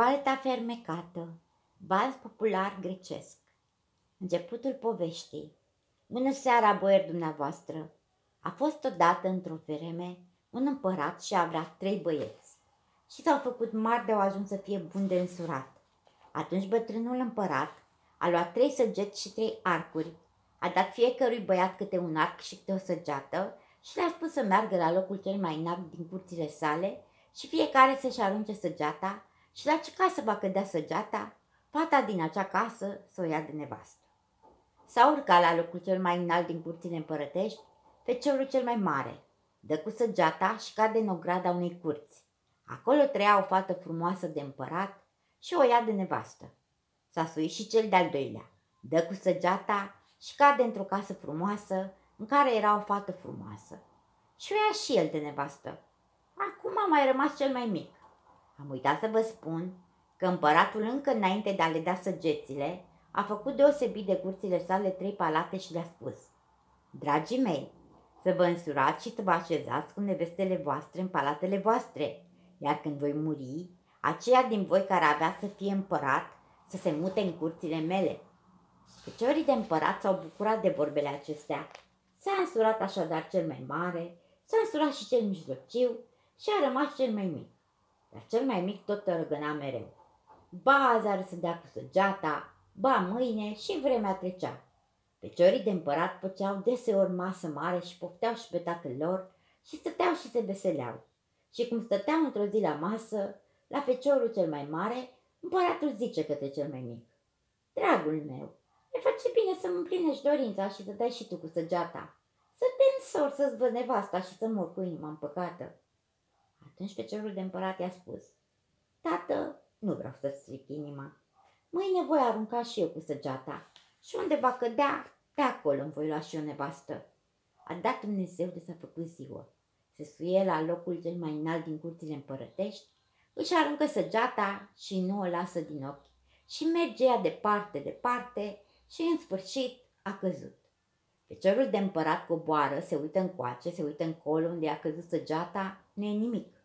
Balta fermecată, bal popular grecesc. Începutul poveștii. Bună seara, boier dumneavoastră! A fost odată, într-o vreme, un împărat și a avea trei băieți. Și s-au făcut mari de au ajuns să fie bun de însurat. Atunci bătrânul împărat a luat trei săgeți și trei arcuri, a dat fiecărui băiat câte un arc și câte o săgeată și le-a spus să meargă la locul cel mai înalt din curțile sale și fiecare să-și arunce săgeata și la ce casă va cădea săgeata, fata din acea casă să o ia de nevastă. S-a urcat la locul cel mai înalt din curțile împărătești, feciorul cel mai mare, dă cu săgeata și cade în ograda unei curți. Acolo trăia o fată frumoasă de împărat și o ia de nevastă. S-a suit și cel de-al doilea, dă cu săgeata și cade într-o casă frumoasă în care era o fată frumoasă. Și o ia și el de nevastă. Acum a mai rămas cel mai mic. Am uitat să vă spun că împăratul încă înainte de a le da săgețile, a făcut deosebit de curțile sale trei palate și le-a spus Dragii mei, să vă însurați și să vă așezați cu nevestele voastre în palatele voastre, iar când voi muri, aceia din voi care avea să fie împărat, să se mute în curțile mele. Feciorii de împărat s-au bucurat de vorbele acestea. S-a însurat așadar cel mai mare, s-a însurat și cel mijlociu și a rămas cel mai mic. Dar cel mai mic tot răgăna mereu. Ba azi ar să dea cu săgeata, ba mâine și vremea trecea. Feciorii de împărat făceau deseori masă mare și pofteau și pe tatăl lor și stăteau și se veseleau. Și cum stăteau într-o zi la masă, la feciorul cel mai mare, împăratul zice către cel mai mic. Dragul meu, ne face bine să-mi împlinești dorința și să dai și tu cu săgeata. Să te însor să-ți văd nevasta și să mor cu inima împăcată. Atunci feciorul de împărat i-a spus, Tată, nu vreau să-ți stric inima. Mâine voi arunca și eu cu săgeata și unde va cădea, pe acolo îmi voi lua și eu nevastă. A dat Dumnezeu de s-a făcut ziua. Se suie la locul cel mai înalt din curțile împărătești, își aruncă săgeata și nu o lasă din ochi și merge ea departe, departe și în sfârșit a căzut. Feciorul de împărat coboară, se uită încoace, se uită încolo unde a căzut săgeata, nu e nimic.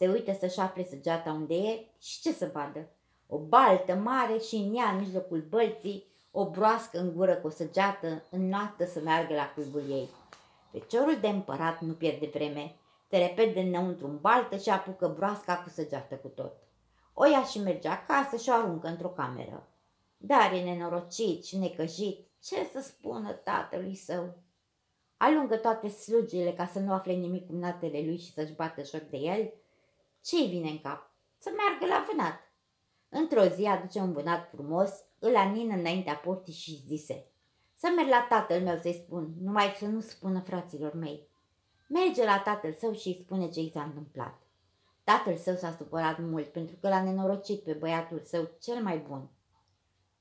Se uită să-și afle săgeata unde e și ce să vadă? O baltă mare și în ea, în mijlocul bălții, o broască în gură cu o săgeată, înnoată să meargă la cuibul ei. Feciorul de împărat nu pierde vreme, se repede înăuntru în baltă și apucă broasca cu săgeată cu tot. O ia și merge acasă și o aruncă într-o cameră. Dar e nenorocit și necăjit, ce să spună tatălui său? Alungă toate slugile ca să nu afle nimic cu natele lui și să-și bată joc de el. Ce-i vine în cap? Să meargă la vânat. Într-o zi aduce un vânat frumos, îl anină înaintea porții și zise Să merg la tatăl meu să-i spun, numai să nu spună fraților mei. Merge la tatăl său și îi spune ce i s-a întâmplat. Tatăl său s-a supărat mult pentru că l-a nenorocit pe băiatul său cel mai bun.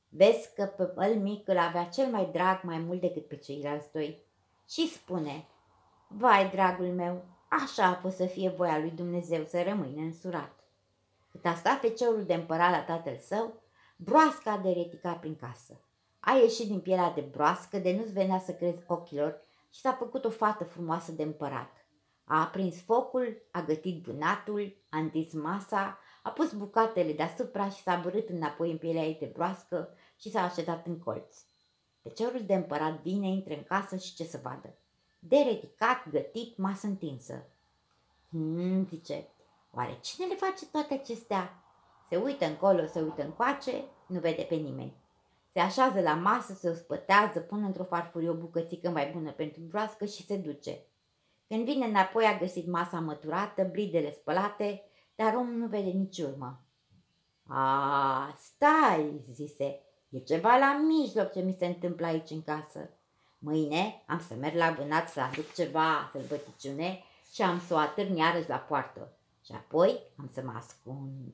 Vezi că pe el mic îl avea cel mai drag mai mult decât pe ceilalți doi. Și spune, vai, dragul meu, așa a fost să fie voia lui Dumnezeu să rămâne însurat. Cât a stat feciorul de împărat la tatăl său, broasca de retica prin casă. A ieșit din pielea de broască de nu-ți venea să crezi ochilor și s-a făcut o fată frumoasă de împărat. A aprins focul, a gătit vânatul, a întins masa, a pus bucatele deasupra și s-a bărât înapoi în pielea ei de broască și s-a așezat în colț. Feciorul de împărat vine, intră în casă și ce să vadă? De ridicat, gătit, masă întinsă. Hmm, zice, oare cine le face toate acestea? Se uită încolo, se uită încoace, nu vede pe nimeni. Se așează la masă, se ospătează, pune într-o farfurie o bucățică mai bună pentru broască și se duce. Când vine înapoi a găsit masa măturată, bridele spălate, dar omul nu vede nici urmă. A, stai, zise, e ceva la mijloc ce mi se întâmplă aici în casă. Mâine am să merg la vânat să aduc ceva sălbăticiune și am să o atârn iarăși la poartă. Și apoi am să mă ascund.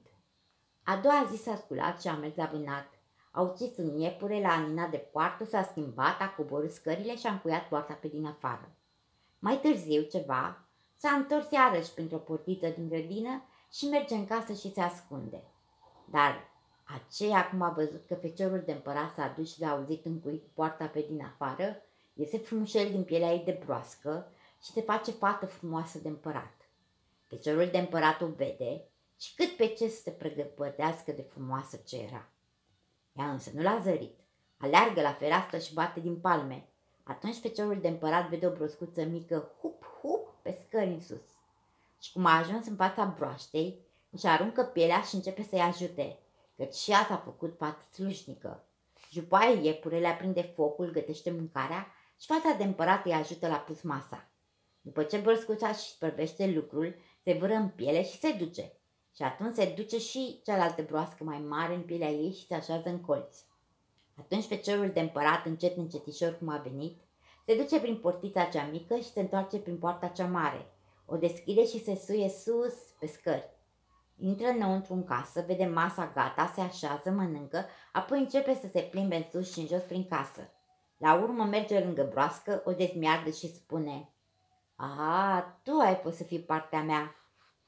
A doua zi s-a sculat și a mers la vânat. A ucis un iepure, l-a aninat de poartă, s-a schimbat, a coborât scările și a încuiat poarta pe din afară. Mai târziu ceva, s-a întors iarăși printr-o portiță din grădină și merge în casă și se ascunde. Dar aceea, cum a văzut că feciorul de împărat s-a dus și l-a auzit încuit poarta pe din afară, iese frumușel din pielea ei de broască și se face fată frumoasă de împărat. Feciorul de împărat o vede, și cât pe ce să se pregătească de frumoasă ce era. Ea însă nu l-a zărit. Aleargă la fereastră și bate din palme. Atunci feciorul de împărat vede o broscuță mică, hup, hup, pe scări în sus. Și cum a ajuns în fața broaștei, își aruncă pielea și începe să-i ajute, căci și ea s-a făcut pat slujnică. Jupaie iepurele aprinde focul, gătește mâncarea și fata de împărat îi ajută la pus masa. După ce broscuța și spărbește lucrul, se vâră în piele și se duce. Și atunci se duce și cealaltă broască mai mare în pielea ei și se așează în colț. Atunci feciorul de împărat, încet încetișor cum a venit, se duce prin portița cea mică și se întoarce prin poarta cea mare. O deschide și se suie sus pe scări. Intră înăuntru în casă, vede masa gata, se așează, mănâncă, apoi începe să se plimbe în sus și în jos prin casă. La urmă merge lângă broască, o dezmiardă și spune A, tu ai fost să fii partea mea.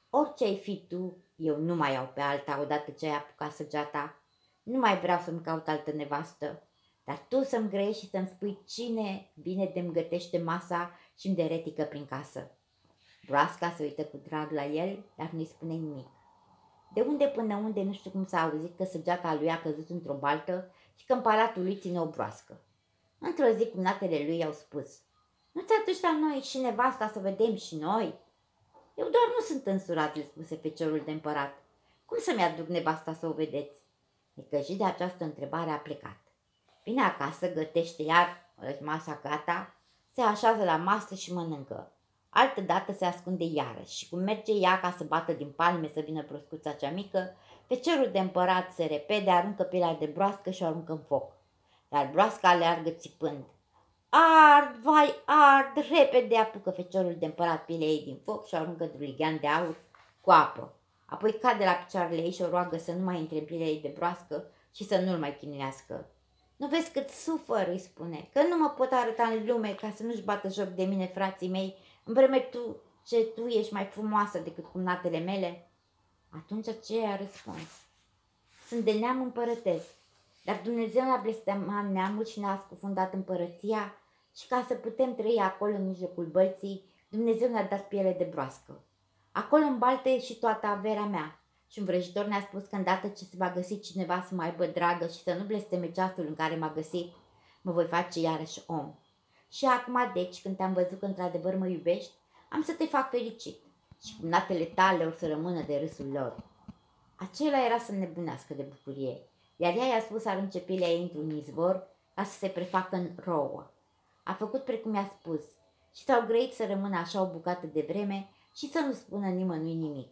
Orice ai fi tu, eu nu mai iau pe alta odată ce ai apucat săgeata. Nu mai vreau să-mi caut altă nevastă. Dar tu să-mi grăiești și să-mi spui cine vine de-mi gătește masa și îmi deretică prin casă. Broasca se uită cu drag la el, dar nu-i spune nimic. De unde până unde nu știu cum s-a auzit că săgeata lui a căzut într-o baltă și că în palatul lui ține o broască. Într-o zi cumnatele lui i-au spus, Nu ți aduci la noi și nevasta să vedem și noi?" Eu doar nu sunt însurat, le spuse feciorul de împărat. Cum să-mi aduc nevasta să o vedeți? Necăjit de această întrebare a plecat. Vine acasă, gătește iar masa gata, se așează la masă și mănâncă. Altă dată se ascunde iarăși și cum merge ea ca să bată din palme să vină broscuța cea mică, pe cerul de împărat se repede, aruncă pielea de broască și o aruncă în foc. Dar broasca aleargă țipând. Ard, vai, ard, repede apucă feciorul de împărat pielea ei din foc și o aruncă drulighean de aur cu apă. Apoi cade la picioarele ei și o roagă să nu mai intre în pielea ei de broască și să nu-l mai chinuiască. Nu vezi cât sufăr, îi spune, că nu mă pot arăta în lume ca să nu-și bată joc de mine frații mei, în vreme tu, ce tu ești mai frumoasă decât cumnatele mele? Atunci aceea a răspuns, sunt de neam împărătesc, dar Dumnezeu ne-a blestemat neamul și ne-a scufundat împărăția și ca să putem trăi acolo în mijlocul bălții, Dumnezeu ne-a dat piele de broască. Acolo în baltă e și toată averea mea. Și un vrăjitor ne-a spus că îndată ce se va găsi cineva să mă aibă dragă și să nu blesteme ceasul în care m-a găsit, mă voi face iarăși om. Și acum, deci, când te-am văzut că într-adevăr mă iubești, am să te fac fericit și natele tale or să rămână de râsul lor. Acela era să nebunească de bucurie, iar ea i-a spus să arunce pielea ei într-un izvor ca să se prefacă în rouă. A făcut precum i-a spus și s-au grăit să rămână așa o bucată de vreme și să nu spună nimănui nimic.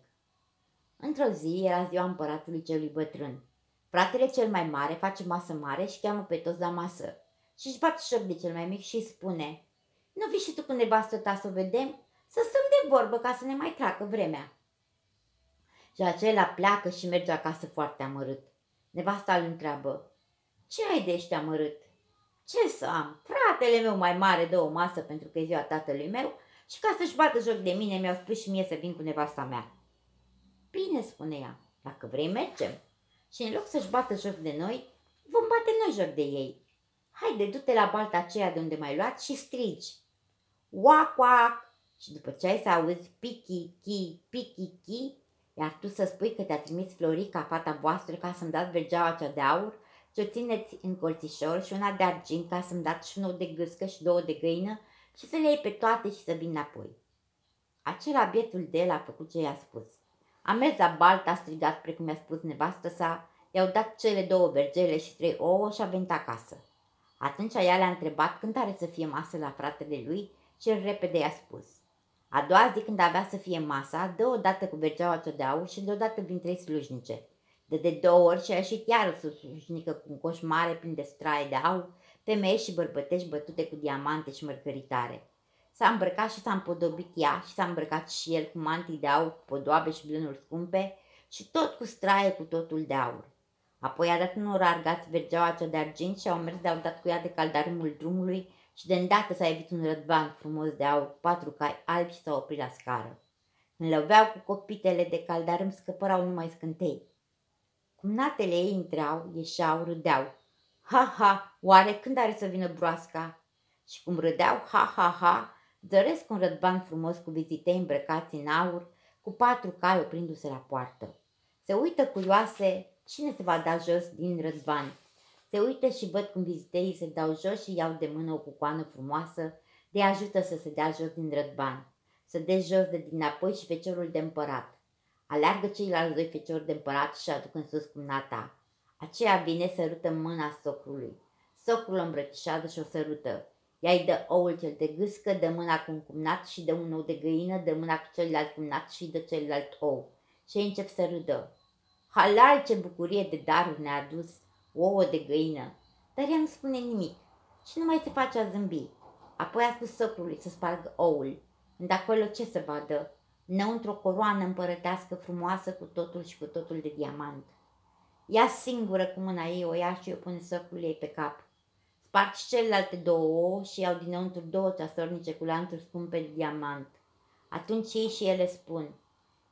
Într-o zi era ziua împăratului celui bătrân. Fratele cel mai mare face masă mare și cheamă pe toți la masă. Și își bate șoc de cel mai mic și îi spune Nu vii și tu cu nevastă ta să o vedem? Să stăm de vorbă ca să ne mai treacă vremea. Și acela pleacă și merge acasă foarte amărât. Nevasta îl întreabă Ce ai de ești amărât? Ce să am? Fratele meu mai mare dă o masă pentru că e ziua tatălui meu și ca să-și bată joc de mine mi-au spus și mie să vin cu nevasta mea. Bine, spune ea, dacă vrei mergem. Și în loc să-și bată joc de noi, vom bate noi joc de ei. Haide, du-te la balta aceea de unde m-ai luat și strigi. Uac, uac! Și după ce ai să auzi pichi, chi, pichi, chi, iar tu să spui că te-a trimis Florica, fata voastră, ca să-mi dați vergeaua cea de aur, ce o țineți în colțișor și una de argint ca să-mi dați și unul de gâscă și două de găină și să le iei pe toate și să vin înapoi. Acela bietul de el a făcut ce i-a spus. A mers la balta, a strigat precum i-a spus nevastă sa, i-au dat cele două vergele și trei ouă și a venit acasă. Atunci ea le-a întrebat când are să fie masă la fratele lui și el repede i-a spus. A doua zi când avea să fie masa, dă o dată cu bergeaua cea de aur și deodată vin trei slujnice. De de două ori și a ieșit iar o slujnică cu un coș mare plin de straie de aur, femei și bărbătești bătute cu diamante și mărgăritare. S-a îmbrăcat și s-a împodobit ea și s-a îmbrăcat și el cu mantii de aur, cu podoabe și blânuri scumpe și tot cu straie cu totul de aur. Apoi a dat unor argați vergeaua cea de argint și au mers de-au dat cu ea de caldarâmul drumului și de îndată s-a evit un rădvan frumos de aur cu patru cai albi și s-a oprit la scară. Când loveau cu copitele de caldarâm scăpărau numai scântei. Cum natele ei intrau, ieșeau, râdeau. Ha, ha, oare când are să vină broasca? Și cum râdeau, ha, ha, ha, zăresc un rădban frumos cu vizitei îmbrăcați în aur, cu patru cai oprindu-se la poartă. Se uită curioase cine se va da jos din răzban. Se uită și văd cum viziteii se dau jos și iau de mână o cucoană frumoasă, de ajută să se dea jos din răzban. Să dea jos de dinapoi și feciorul de împărat. Aleargă ceilalți doi feciori de împărat și aduc în sus cumnata. Aceea vine sărută mâna socrului. Socrul îmbrățișează și o sărută. Ea îi dă oul cel de gâscă, dă mâna cu un cumnat și dă un ou de găină, dă mâna cu celălalt cumnat și dă celălalt ou. Și ei încep să râdă. Halal, ce bucurie de daruri ne-a adus, ouă de găină. Dar ea nu spune nimic și nu mai se face a zâmbi. Apoi a spus socrului să spargă oul. De acolo ce să vadă? Înăuntru o coroană împărătească frumoasă cu totul și cu totul de diamant. Ea singură cu mâna ei o ia și o pune socrului ei pe cap. Sparg și celelalte două ouă și iau dinăuntru două ceasornice cu lanțuri scumpe de diamant. Atunci ei și ele spun,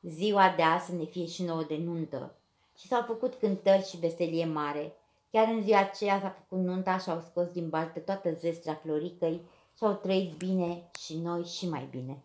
ziua de azi să ne fie și nouă de nuntă. Și s-au făcut cântări și veselie mare. Chiar în ziua aceea s-a făcut nunta și au scos din baltă toată zestrea floricăi și au trăit bine și noi și mai bine.